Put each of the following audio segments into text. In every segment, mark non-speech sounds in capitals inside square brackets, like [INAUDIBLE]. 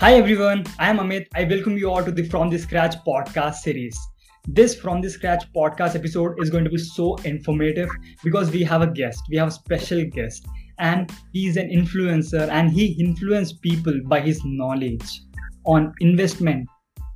Hi everyone, I am Amit. I welcome you all to the From the Scratch podcast series. This From the Scratch podcast episode is going to be so informative because we have a guest. We have a special guest, and he's an influencer and he influenced people by his knowledge on investment,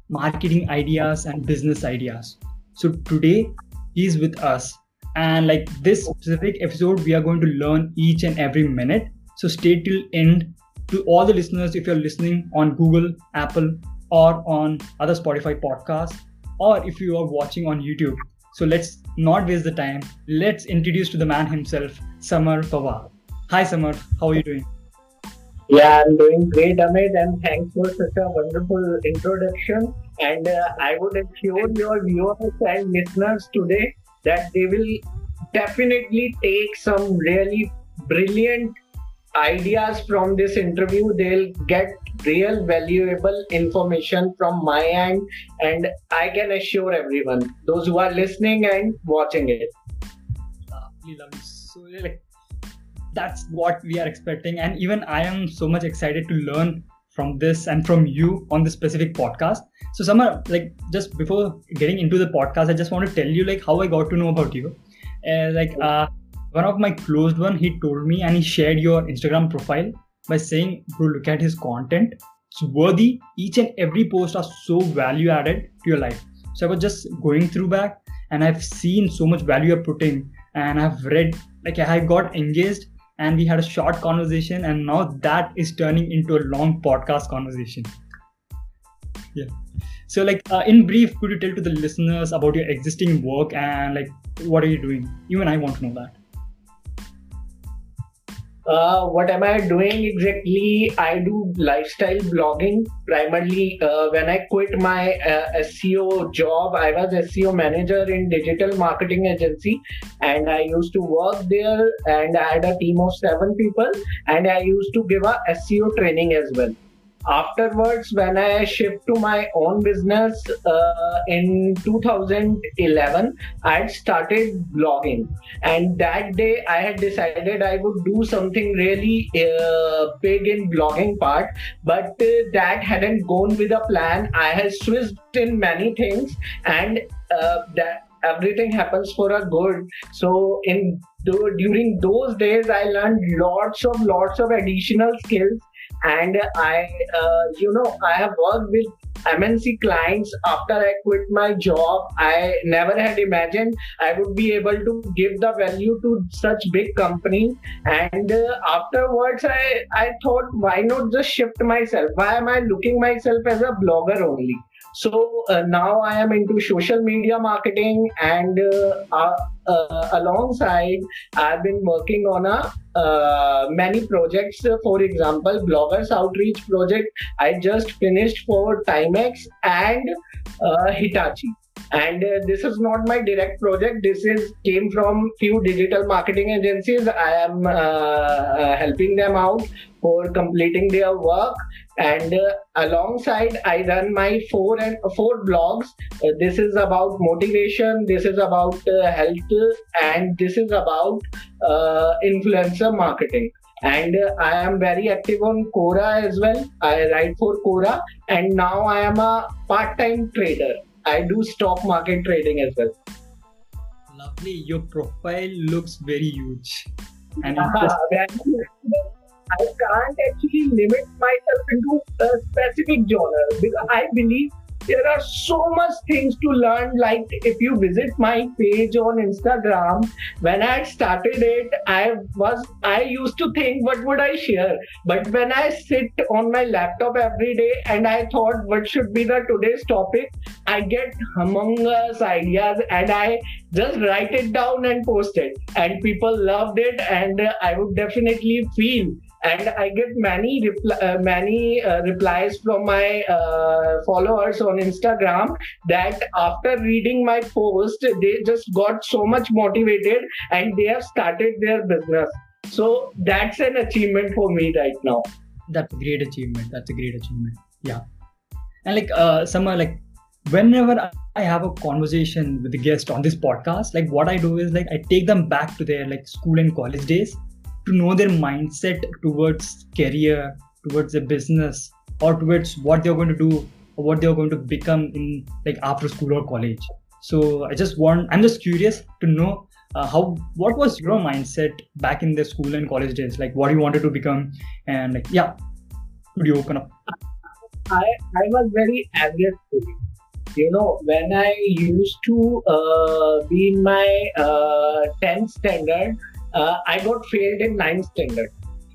marketing ideas, and business ideas. So today he's with us, and like this specific episode, we are going to learn each and every minute. So stay till end to all the listeners if you're listening on Google, Apple, or on other Spotify podcasts, or if you are watching on YouTube. So let's not waste the time. Let's introduce to the man himself, Samar Pawar. Hi, Samar. How are you doing? Yeah, I'm doing great, Amit, and thanks for such a wonderful introduction. And uh, I would assure your viewers and listeners today that they will definitely take some really brilliant ideas from this interview they'll get real valuable information from my end and i can assure everyone those who are listening and watching it. Lovely so that's what we are expecting and even i am so much excited to learn from this and from you on this specific podcast. So Samar, like just before getting into the podcast i just want to tell you like how i got to know about you. Uh, like uh one of my closed one he told me and he shared your instagram profile by saying bro look at his content. It's worthy. Each and every post are so value added to your life. So i was just going through back and i've seen so much value you're putting and i've read like i got engaged and we had a short conversation and now that is turning into a long podcast conversation. Yeah. So like uh, in brief could you tell to the listeners about your existing work and like what are you doing? Even i want to know that uh, what am I doing exactly? I do lifestyle blogging primarily. Uh, when I quit my uh, SEO job, I was SEO manager in digital marketing agency, and I used to work there. And I had a team of seven people, and I used to give a SEO training as well afterwards when i shift to my own business uh, in 2011 i had started blogging. And that day i had decided i would do something really uh, big in blogging part. But uh, that hadn't gone with a plan. I had switched in many things and uh, that everything happens for a good. So in during those days i learned lots of lots of additional skills and I, uh, you know, I have worked with MNC clients after I quit my job. I never had imagined I would be able to give the value to such big companies. And uh, afterwards, I, I thought, why not just shift myself? Why am I looking myself as a blogger only? So uh, now I am into social media marketing, and uh, uh, uh alongside, I've been working on a uh, many projects. For example, bloggers outreach project I just finished for Timex and uh, Hitachi. And uh, this is not my direct project. This is came from few digital marketing agencies. I am uh, uh, helping them out for completing their work and uh, alongside i run my four and four blogs uh, this is about motivation this is about uh, health and this is about influencer marketing and uh, I am very active on Quora as well. I write for Quora, and now I am a part-time trader. I do stock market trading as well. Lovely. Your profile looks very huge. And [LAUGHS] just... I can't actually limit myself into a specific genre because I believe there are so much things to learn. Like if you visit my page on instagram when i started it i was i used to think what would i share? But when i sit on my laptop every day and i thought what should be the today's topic? I get humongous ideas and i just write it down and post it. And people loved it and i would definitely feel and I get many repl- uh, many uh, replies from my uh, followers on Instagram that after reading my post, they just got so much motivated and they have started their business. So that's an achievement for me right now. That's a great achievement. That's a great achievement. Yeah, and like uh, Samar, like whenever I have a conversation with a guest on this podcast, like what I do is like I take them back to their like school and college days to know their mindset towards career towards a business or towards what they're going to do or what they're going to become in like after school or college. So i just want i'm just curious to know uh, how what was your mindset back in the school and college days? Like what you wanted to become? And like yeah could you open up? I i was very average you know when i used to uh, be in my uh, 10th standard uh, i got failed in 9th standard.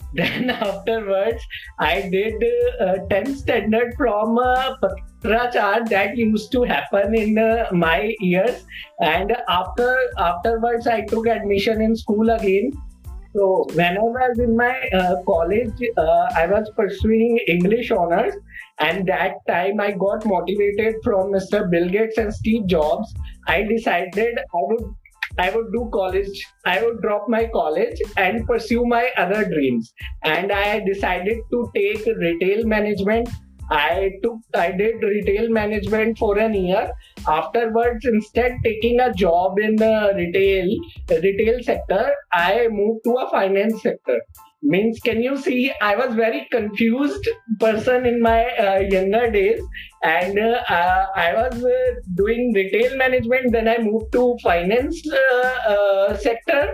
[LAUGHS] Then afterwards i did uh, 10th standard from uh, patrachar that used to happen in uh, my years. And after afterwards i took admission in school again. So when i was in my uh, college uh, i was pursuing english honors. And that time i got motivated from mr bill gates and steve jobs. I decided i would I would do college, I would drop my college and pursue my other dreams. And I decided to take retail management. I took, I did retail management for an year. Afterwards, instead taking a job in the retail, retail sector, I moved to a finance sector means can you see i was very confused person in my uh, younger days and uh, uh, i was uh, doing retail management. Then i moved to finance uh, uh, sector.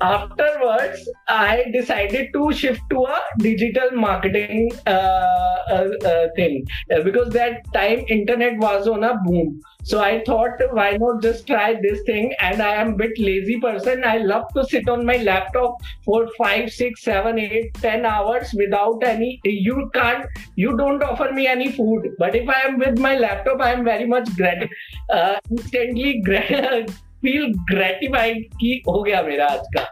Afterwards i decided to shift to a digital marketing thing. Because that time internet was on a boom so I thought, why not just try this thing? And I am a bit lazy person. I love to sit on my laptop for five, six, seven, eight, ten hours without any. You can't. You don't offer me any food. But if I am with my laptop, I am very much grat- uh, instantly grat- [LAUGHS] feel gratified. Ki ho gaya mera aaj ka.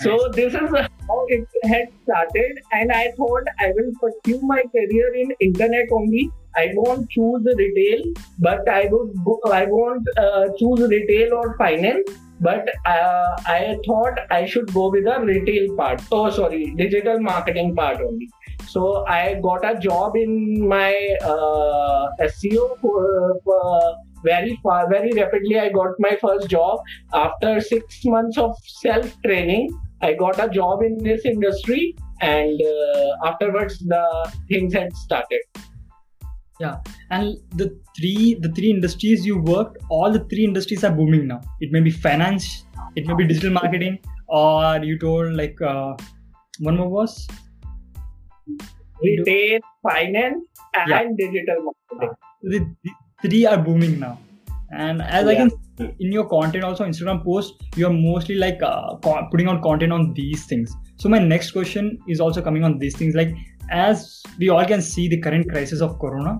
So this is how it had started, and I thought I will pursue my career in internet only i won't choose retail but i would i won't uh, choose retail or finance but uh, i thought i should go with the retail part oh sorry digital marketing part only so i got a job in my uh, seo for, for very far, very rapidly. I got my first job after six months of self training. I got a job in this industry, and uh, afterwards the things had started. Yeah, and the three the three industries you worked, all the three industries are booming now. It may be finance, it may be digital marketing, or you told like uh, one more was retail, finance, and yeah. digital marketing. The, the, three are booming now and as yeah. i can see in your content also instagram post you're mostly like uh, co- putting out content on these things so my next question is also coming on these things like as we all can see the current crisis of corona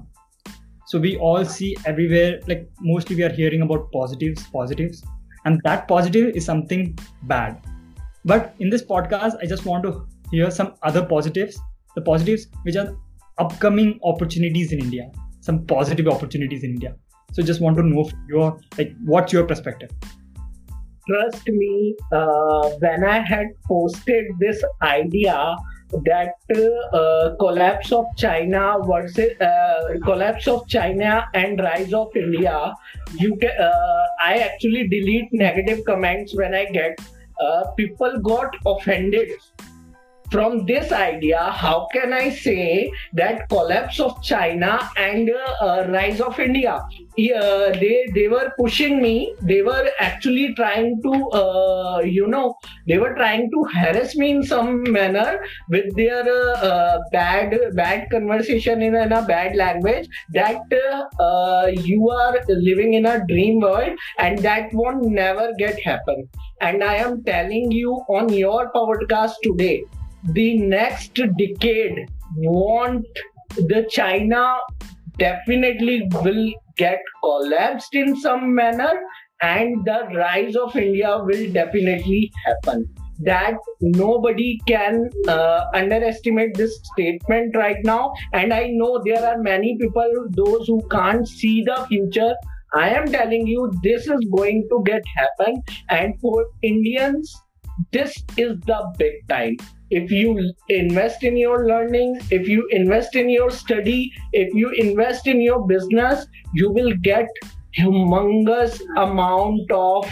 so we all see everywhere like mostly we are hearing about positives positives and that positive is something bad but in this podcast i just want to hear some other positives the positives which are upcoming opportunities in india some positive opportunities in India. So just want to know your like what's your perspective. Trust me, uh, when I had posted this idea that uh, collapse of China versus uh, collapse of China and rise of India, you can, uh, I actually delete negative comments when I get uh, people got offended from this idea how can i say that collapse of china and uh, rise of india? Uh, they they were pushing me. They were actually trying to uh, you know they were trying to harass me in some manner with their uh, bad bad conversation in, in, a bad language that uh, you are living in a dream world and that won't never get happen. And i am telling you on your podcast today the next decade won't the China definitely will get collapsed in some manner and the rise of India will definitely happen. That nobody can uh, underestimate this statement right now. And I know there are many people, those who can't see the future. I am telling you, this is going to get happen. And for Indians, this is the big time if you invest in your learning, if you invest in your study, if you invest in your business, you will get humongous amount of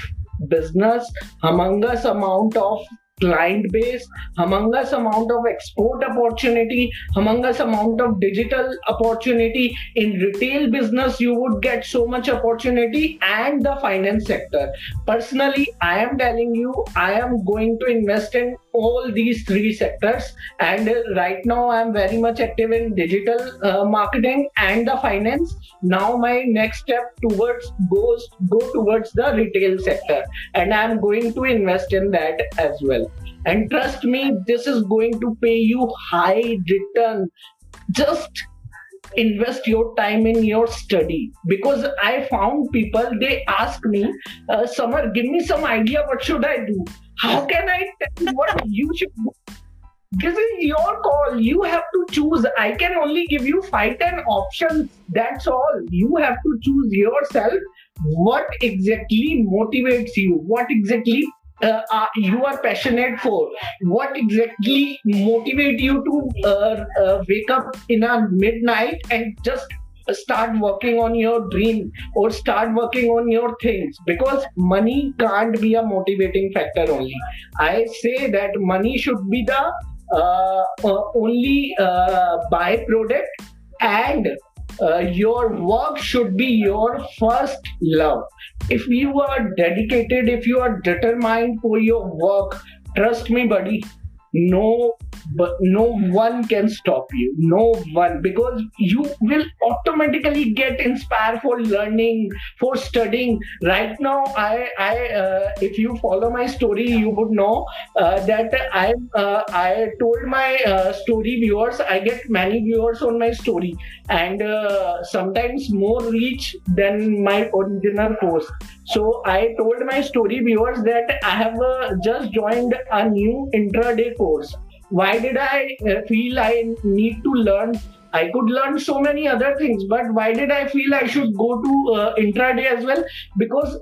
business, humongous amount of client base, humongous amount of export opportunity, humongous amount of digital opportunity. In retail business, you would get so much opportunity and the finance sector. Personally, I am telling you, I am going to invest in all these three sectors. And right now, I'm very much active in digital uh, marketing and the finance. Now, my next step towards goes go towards the retail sector, and I'm going to invest in that as well. And trust me, this is going to pay you high return. Just invest your time in your study because i found people they ask me uh, Samar give me some idea what should i do how can i tell you what you should do? This is your call. You have to choose. I can only give you five ten options. That's all. You have to choose yourself what exactly motivates you what exactly uh, uh, you are passionate for what exactly motivate you to uh, uh, wake up in a midnight and just start working on your dream or start working on your things because money can't be a motivating factor only i say that money should be the uh, uh, only byproduct and uh, your work should be your first love. If you are dedicated, if you are determined for your work, trust me, buddy, no but no one can stop you. No one. Because you will automatically get inspired for learning for studying. Right now i i uh, if you follow my story you would know uh, that i uh, i told my uh, story viewers. I get many viewers on my story. And uh, sometimes more reach than my original post. So I told my story viewers that I have uh, just joined a new intraday course. Why did I uh, feel I need to learn? I could learn so many other things, but why did I feel I should go to uh, intraday as well? Because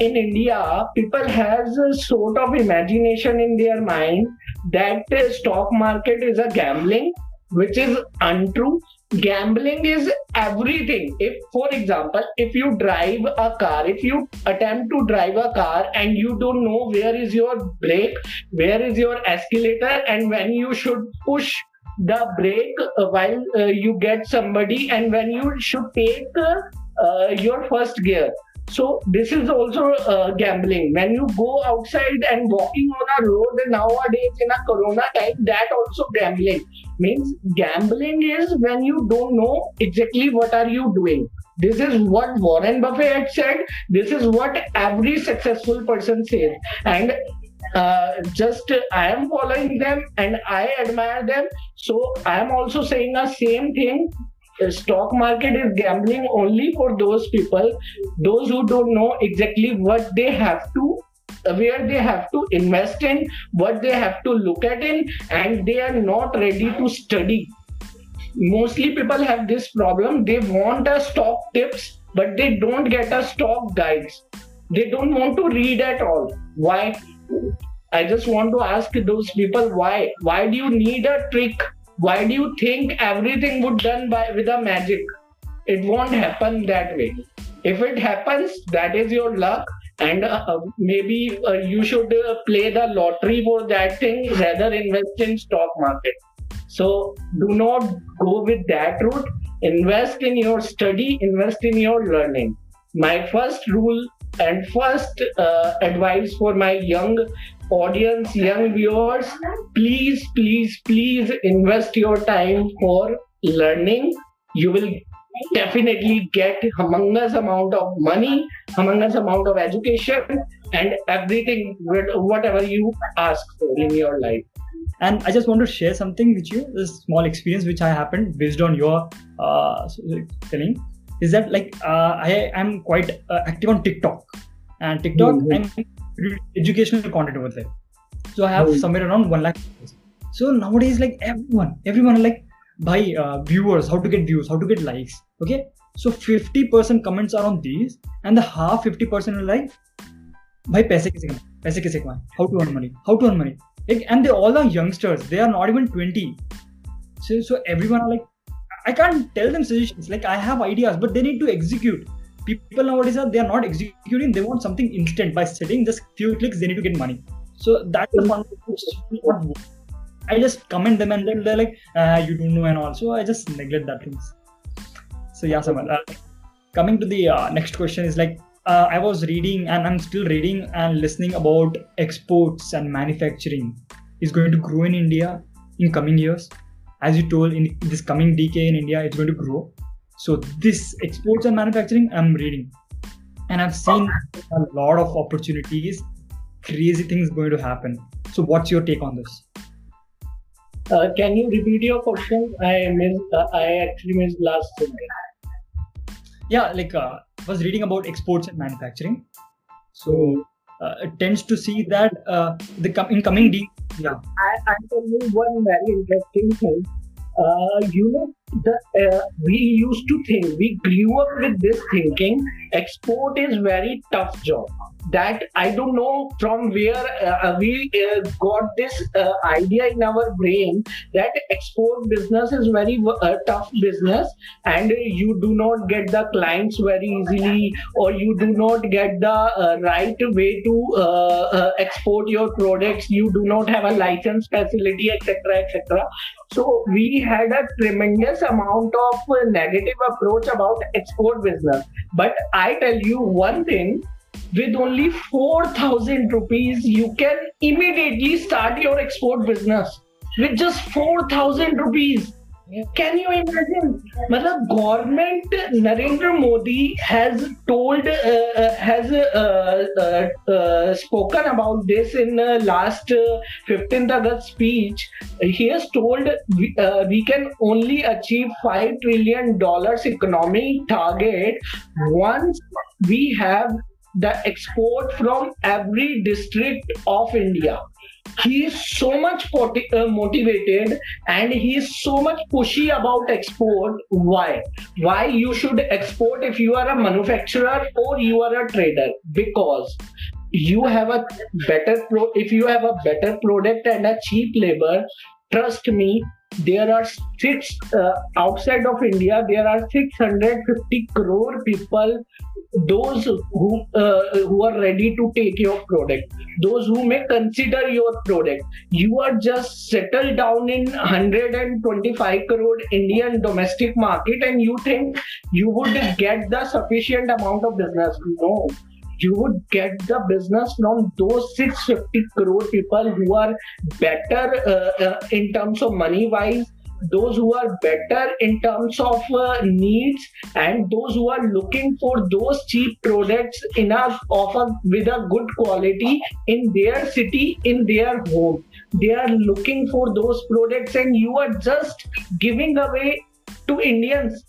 in India, people has a sort of imagination in their mind that the stock market is a gambling, which is untrue gambling is everything. If for example if you drive a car if you attempt to drive a car and you don't know where is your brake where is your escalator and when you should push the brake uh, while uh, you get somebody and when you should take uh, your first gear so this is also uh, gambling. When you go outside and walking on a road nowadays in a corona time, that also gambling means gambling is when you don't know exactly what are you doing. This is what Warren Buffett had said. This is what every successful person says. And uh, just uh, I am following them and I admire them. So I am also saying the same thing the stock market is gambling only for those people those who don't know exactly what they have to where they have to invest in what they have to look at in and they are not ready to study. Mostly people have this problem. They want a stock tips but they don't get a stock guides. They don't want to read at all. Why? I just want to ask those people why? Why do you need a trick why do you think everything would done by with a magic? It won't happen that way. If it happens that is your luck. And uh, maybe uh, you should uh, play the lottery for that thing rather invest in stock market. So do not go with that route. Invest in your study invest in your learning. My first rule and first uh, advice for my young audience, young viewers, please, please, please invest your time for learning. You will definitely get humongous amount of money, humongous amount of education, and everything whatever you ask for in your life. And I just want to share something with you. This small experience which I happened based on your uh, telling is that like uh, I am quite uh, active on TikTok, and TikTok mm-hmm. I'm educational content over there. So I have mm-hmm. somewhere around one lakh. So nowadays, like everyone, everyone like by uh, viewers, how to get views, how to get likes. Okay, so 50% comments are on these, and the half 50% are like, by paise kaise kamana, paise kaise kamana, how to earn money, how to earn money. Like, and they all are youngsters. They are not even 20. So, so everyone are like I can't tell them suggestions. Like I have ideas, but they need to execute. People nowadays are they are not executing. They want something instant by setting just few clicks. They need to get money. So that's the fun. I just comment them and then they're like, uh, you don't know and all. So I just neglect that things. So yeah, Samar. Uh, coming to the uh, next question is like, uh, I was reading and I'm still reading and listening about exports and manufacturing is going to grow in India in coming years. As you told, in this coming decade in India, it's going to grow. So this exports and manufacturing, I'm reading, and I've seen a lot of opportunities. Crazy things going to happen. So what's your take on this? Uh, can you repeat your question? I missed. Uh, I actually missed last thing. Yeah, like uh, I was reading about exports and manufacturing. So uh, it tends to see that uh, the com- in coming de- yeah. I I tell you one very interesting thing. Uh, you know, the uh, we used to think we grew up with this thinking export is very tough job that I don't know from where uh, we uh, got this uh, idea in our brain that export business is very uh, tough business and you do not get the clients very easily or you do not get the uh, right way to uh, export your products. You do not have a license facility etc etc so we had a tremendous amount of negative approach about export business. But i tell you one thing with only 4000 rupees you can immediately start your export business with just 4000 rupees. Can you imagine? Matlab, government Narendra Modi has told uh, uh has uh, uh, uh, spoken about this in uh, last 15th August speech. He has told we, we can only achieve 5 trillion dollars economy target once we have the export from every district of India. He is so much uh, motivated and he is so much pushy about export. Why? Why you should export if you are a manufacturer or you are a trader? Because you have a better pro if you have a better product and a cheap labor trust me there are six uh, outside of india there are 650 crore people those who uh, who are ready to take your product. Those who may consider your product. You are just settled down in 125 crore indian domestic market and you think you would get the sufficient amount of business. No you would get the business from those 650 crore people who are better uh, uh, in terms of money wise those who are better in terms of uh, needs and those who are looking for those cheap products a offer with a good quality in their city in their home. They are looking for those products and you are just giving away to indians.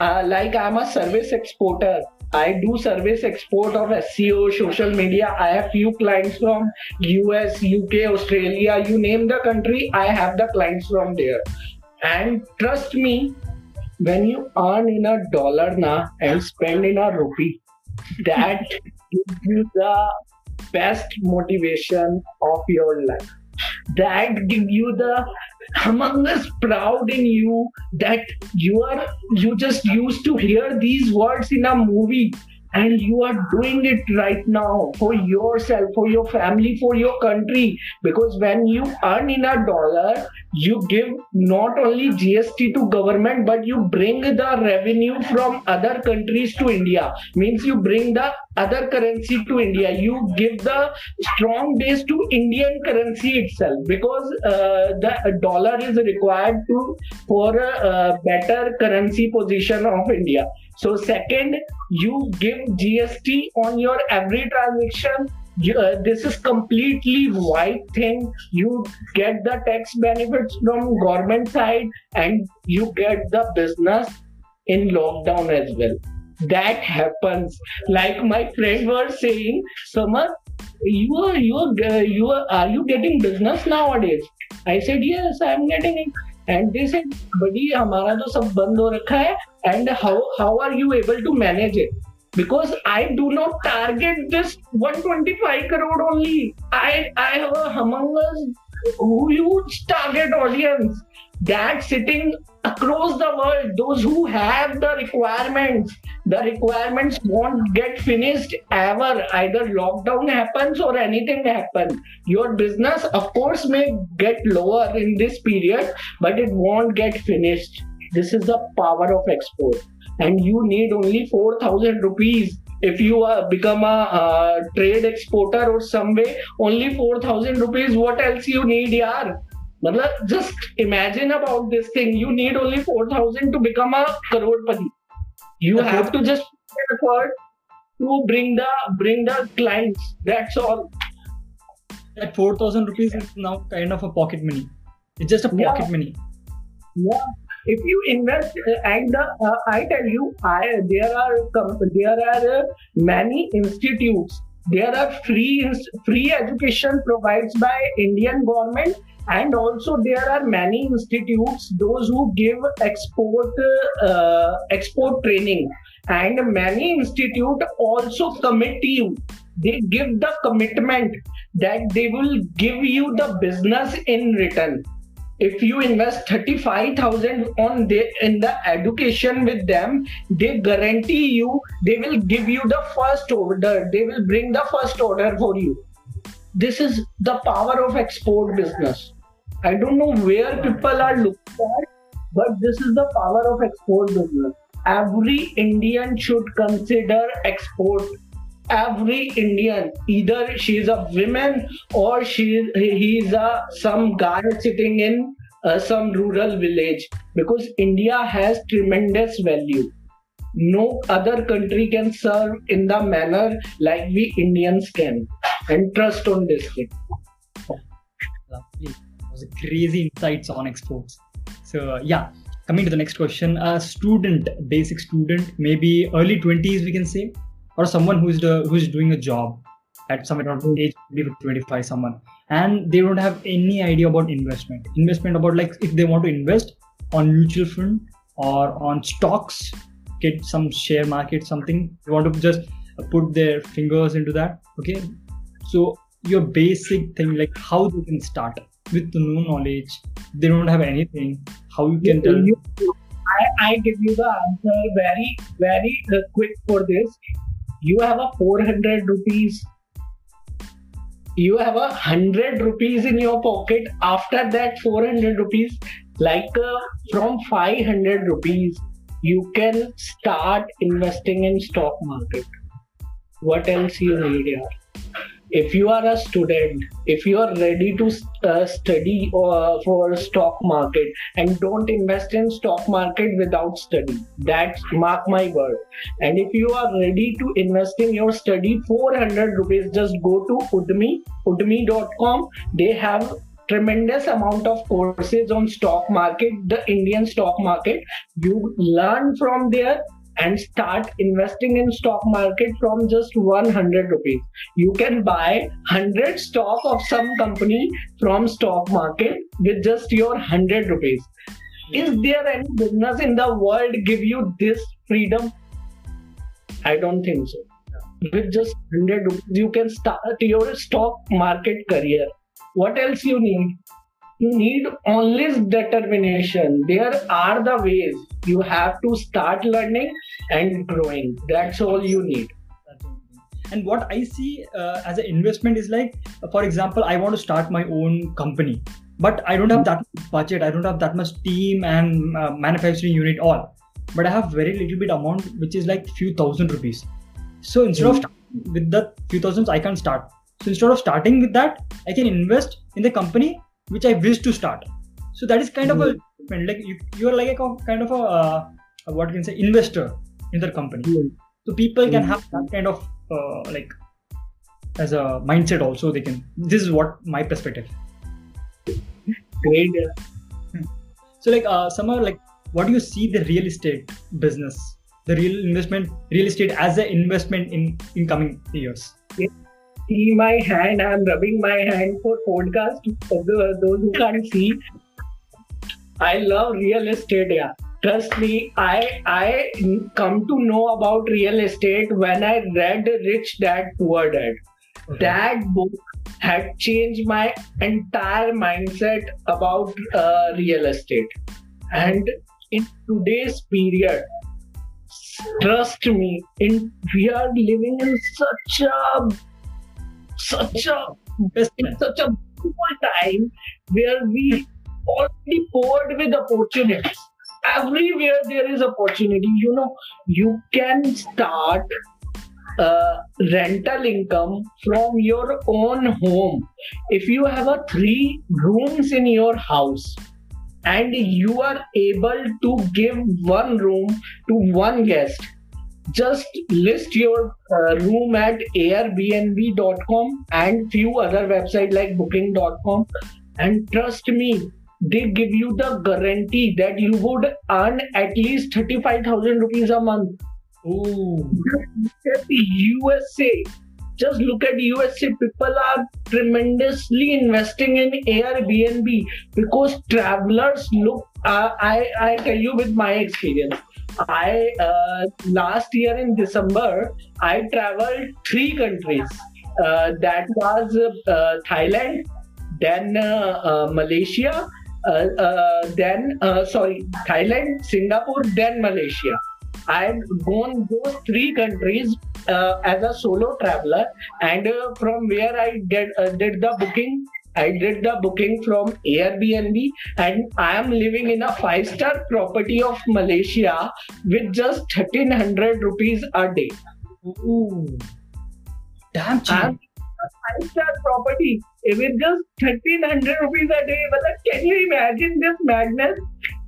Uh, like i'm a service exporter I do service export of SEO, social media. I have few clients from US, UK, Australia. You name the country, I have the clients from there. And trust me, when you earn in a dollar na and spend in a rupee, that [LAUGHS] gives you the best motivation of your life. That give you the humongous proud in you that you are you just used to hear these words in a movie and you are doing it right now for yourself for your family for your country. Because when you earn in a dollar you give not only gst to government but you bring the revenue from other countries to india. Means you bring the other currency to india. You give the strong base to indian currency itself. Because uh, the dollar is required to for a, a better currency position of india. So second, you give GST on your every transaction. You, uh, this is completely white thing. You get the tax benefits from government side, and you get the business in lockdown as well. That happens. Like my friend was saying, Samar, you are you are uh, you are, are you getting business nowadays? I said yes, I am getting it. And this is बड़ी हमारा तो सब बंद हो रखा है and how how are you able to manage it because I do not target this 125 crore only I I have a humongous huge target audience. Across the world those who have the requirements the requirements won't get finished ever. Either lockdown happens or anything happens. Your business of course may get lower in this period but it won't get finished. This is the power of export. And you need only 4000 rupees. If you uh, become a uh, trade exporter or some way only 4000 rupees. What else you need yaar मतलब just imagine about this thing you need only 4000 to become a crorepati you Okay. have to just put effort to bring the bring the clients that's all That four thousand rupees is now kind of a pocket money. It's just a Yeah. pocket money. Yeah, if you invest uh, and the, uh, I tell you, I there are com- there are uh, many institutes. there are free free education provided by Indian government, and also there are many institutes those who give export uh, export training, and many institute also commit you. They give the commitment that they will give you the business in return if you invest 35000 on the in the education with them they guarantee you they will give you the first order. They will bring the first order for you. This is the power of export business. I don't know where people are looking at but this is the power of export business. Every indian should consider export every Indian, either she's a woman or she he's a some guy sitting in uh, some rural village because India has tremendous value. No other country can serve in the manner like we Indians can. And trust on this thing. Lovely. Was crazy insights on exports. So uh, yeah, coming to the next question, a student, basic student, maybe early twenties, we can say, or someone who's the who's doing a job at some around age 20 25, someone, and they don't have any idea about investment. Investment about like if they want to invest on mutual fund or on stocks, get some share market, something. They want to just put their fingers into that. Okay, so your basic thing like how they can start with no knowledge they don't have anything how you can tell I, I give you the answer very, very uh, quick for this. You have a 400 rupees. You have a 100 rupees in your pocket. After that 400 rupees, like uh, from 500 rupees, you can start investing in stock market. What else you need here? If you are a student if you are ready to uh, study uh, for stock market and don't invest in stock market without study that's mark my word. And if you are ready to invest in your study 400 rupees just go to udemy udemy.com they have tremendous amount of courses on stock market the indian stock market. You learn from there and start investing in stock market from just 100 rupees. You can buy 100 stock of some company from stock market with just your 100 rupees. Is there any business in the world give you this freedom? I don't think so. With just 100 rupees you can start your stock market career. What else you need you need only determination. There are the ways. You have to start learning and growing. That's all you need. That's the only thing. and what i see uh, as an investment is like for example i want to start my own company but i don't have that much budget. I don't have that much team and uh, manufacturing unit all. But i have very little bit amount which is like few thousand rupees. So instead of with the few thousands i can start. So instead of starting with that i can invest in the company which i wish to start. So that is kind of a like you, are like a kind of a uh, what you can say investor in the company. So people can Mm. have that kind of uh, like as a mindset also they can this is what my perspective. Great. So like uh somehow like what do you see the real estate business the real investment real estate as an investment in in coming years see my hand. I'm rubbing my hand for podcast. For the, those who can't see i love real estate yeah. Trust me i i come to know about real estate when i read rich dad poor dad. Okay. that book had changed my entire mindset about uh, real estate. And in today's period, trust me, in we are living in such a such a in such a time where we already poured with opportunities. Everywhere there is opportunity. You know, you can start uh, rental income from your own home. If you have a three rooms in your house and you are able to give one room to one guest, just list your uh, room at airbnb.com and few other websites like booking.com and trust me they give you the guarantee that you would earn at least 35000 rupees a month Oh, look at the USA. Just look at USA. People are tremendously investing in Airbnb because travelers look. Uh, I I tell you with my experience. I uh, last year in December I traveled three countries. Uh, that was uh, Thailand, then uh, uh, Malaysia, uh, then sorry Thailand, Singapore, then Malaysia. I've gone those three countries as a solo traveler, and from where I uh, did the booking. I did the booking from Airbnb, and I am living in a five star property of Malaysia with just thirteen hundred rupees a day. Ooh. damn cheap. I'm a five star property with just thirteen hundred rupees a day. But can you imagine this madness?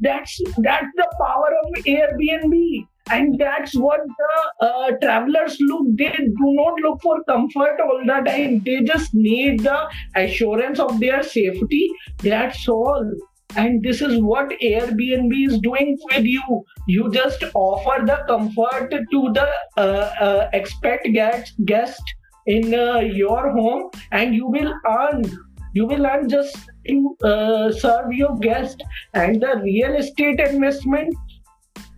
That's that's the power of Airbnb and that's what the uh, travelers look they do not look for comfort all the time. They just need the assurance of their safety. That's all. And this is what airbnb is doing with you. You just offer the comfort to the uh, uh, expect guest guest in uh, your home and you will earn. You will earn just to uh, serve your guest. And the real estate investment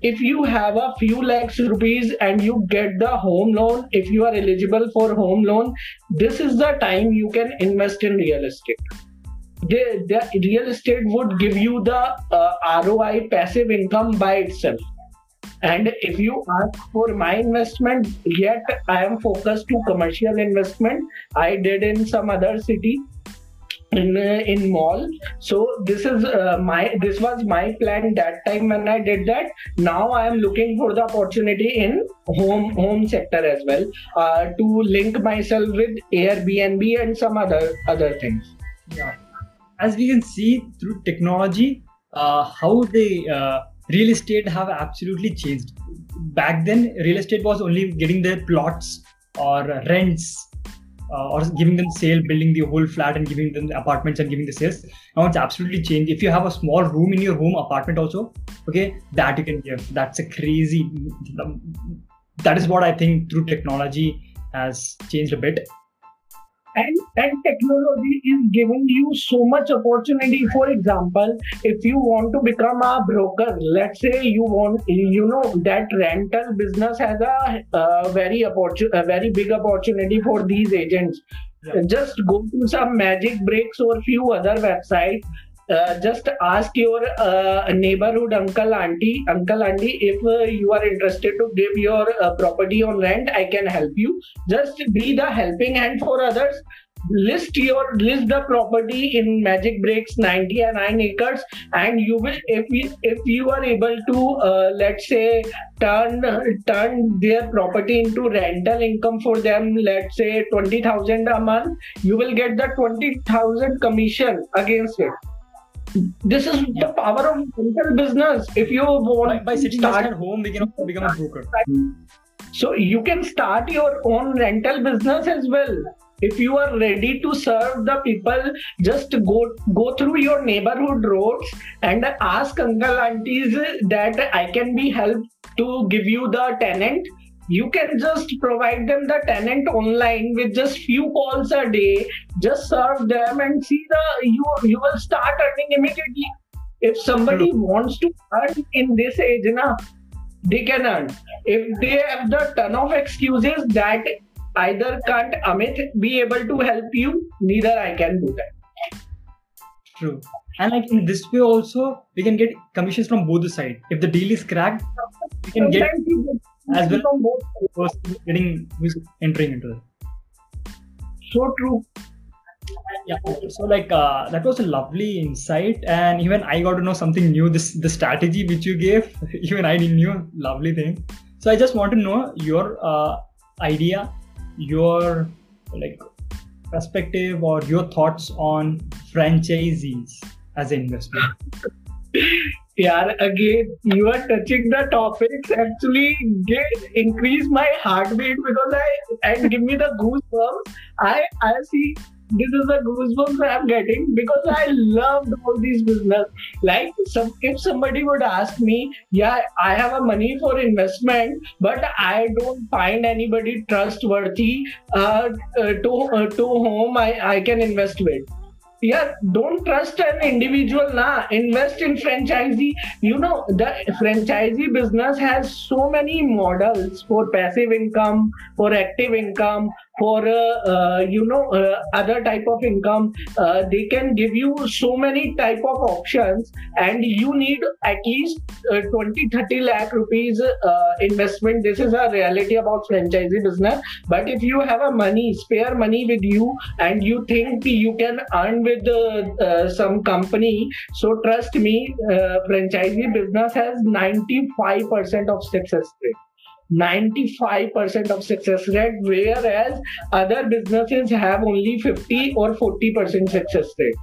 if you have a few lakhs rupees and you get the home loan if you are eligible for home loan this is the time you can invest in real estate. The, the real estate would give you the uh, roi passive income by itself. And if you ask for my investment yet i am focused to commercial investment i did in some other city in uh, in mall. So this is uh, my this was my plan that time when i did that. Now i am looking for the opportunity in home home sector as well uh, to link myself with airbnb and some other other things. Yeah. As we can see through technology uh, how the uh, real estate have absolutely changed. Back then real estate was only getting the plots or rents uh, or giving them sale, building the whole flat and giving them the apartments and giving the sales. Now it's absolutely changed. If you have a small room in your home apartment also, okay, that you can give. That's a crazy. That is what I think through technology has changed a bit and and technology is giving you so much opportunity for example if you want to become a broker let's say you want you know that rental business has a, very opportun- a very big opportunity for these agents yeah. just go to some MagicBricks or few other websites uh, just ask your uh, neighborhood uncle auntie uncle auntie if uh, you are interested to give your uh, property on rent i can help you. Just be the helping hand for others. List your list the property in MagicBricks 99 acres and you will if you if you are able to uh, let's say turn turn their property into rental income for them let's say 20000 a month you will get the 20000 commission against it this is the power of rental business. If you want by, by sitting start, at home, we can become a broker. So you can start your own rental business as well. If you are ready to serve the people, just go go through your neighborhood roads and ask uncle aunties that I can be helped to give you the tenant you can just provide them the tenant online with just few calls a day just serve them and see the you you will start earning immediately if somebody True. wants to earn in this age na, they can earn if they have the ton of excuses that either can't amit be able to help you neither i can do that True. And like in this way also, we can get commissions from both the side. If the deal is cracked, we can get as well from both getting who's entering into it. So true. Yeah. So like uh, that was a lovely insight, and even I got to know something new. This the strategy which you gave, [LAUGHS] even I didn't knew. Lovely thing. So I just want to know your uh, idea, your like perspective or your thoughts on franchisees as an investment? [LAUGHS] yeah again you are touching the topics. Actually get increase my heartbeat because i and give me the goosebumps. I i see this is the goosebumps I'm getting because I loved all these business. Like some, if somebody would ask me, yeah, I have a money for investment, but I don't find anybody trustworthy uh, uh, to uh, to whom I, I can invest with yeah don't trust an individual now invest in franchisee. You know the franchisee business has so many models for passive income for active income for uh, uh, you know uh, other type of income. They can give you so many type of options and you need at least uh, 20 30 lakh rupees investment. This is a reality about franchisee business. But if you have a money spare money with you and you think you can earn with some company so trust me franchisee business has 95% of success rate 95% of success rate, whereas other businesses have only 50 or 40% success rate.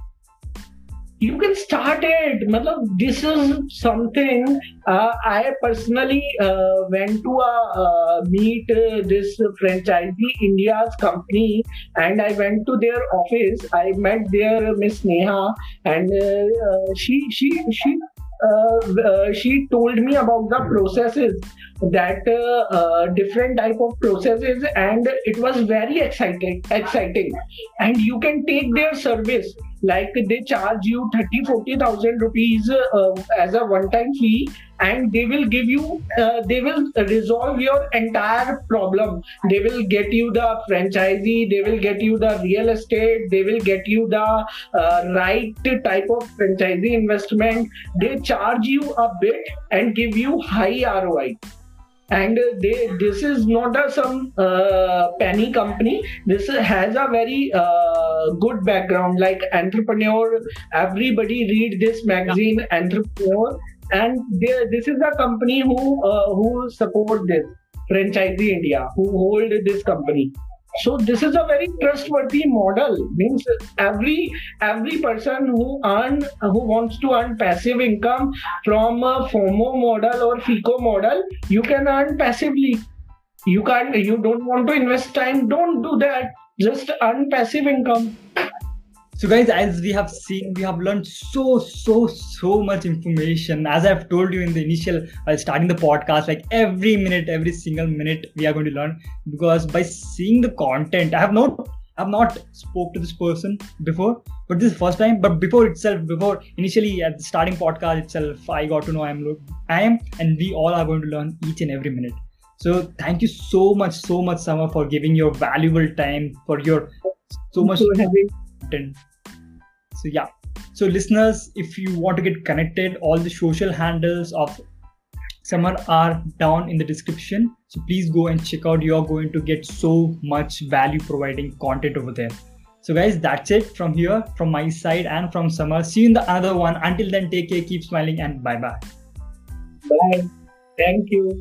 You can start it. Matlab, this is something uh, I personally uh, went to uh, meet this franchisee India's company and I went to their office. I met their Miss Neha and uh, she she she she told me about the processes that uh, uh, different type of processes and it was very exciting exciting. And you can take their service like they charge you 30 40000 rupees uh, as a one time fee and they will give you uh, they will resolve your entire problem. They will get you the franchisee they will get you the real estate they will get you the uh, right type of franchisee investment. They charge you a bit and give you high roi and they this is not a some uh, penny company. This has a very uh, good background. Like entrepreneur everybody read this magazine entrepreneur. And they, this is a company who uh, who support this franchisee india who hold this company so this is a very trustworthy model. Means every every person who earn who wants to earn passive income from a fomo model or fico model you can earn passively. You can't you don't want to invest time. Don't do that. Just earn passive income so, guys, as we have seen, we have learned so, so, so much information. As I've told you in the initial, while starting the podcast, like every minute, every single minute, we are going to learn because by seeing the content, I have not, I have not spoke to this person before, but this is first time. But before itself, before initially at the starting podcast itself, I got to know I am, I am, and we all are going to learn each and every minute. So, thank you so much, so much, Samar, for giving your valuable time, for your so much so yeah. So listeners if you want to get connected all the social handles of Samar are down in the description. So please go and check out. You're going to get so much value providing content over there. So guys that's it from here from my side and from Samar. see you in the other one. Until then take care keep smiling and bye bye bye. Thank you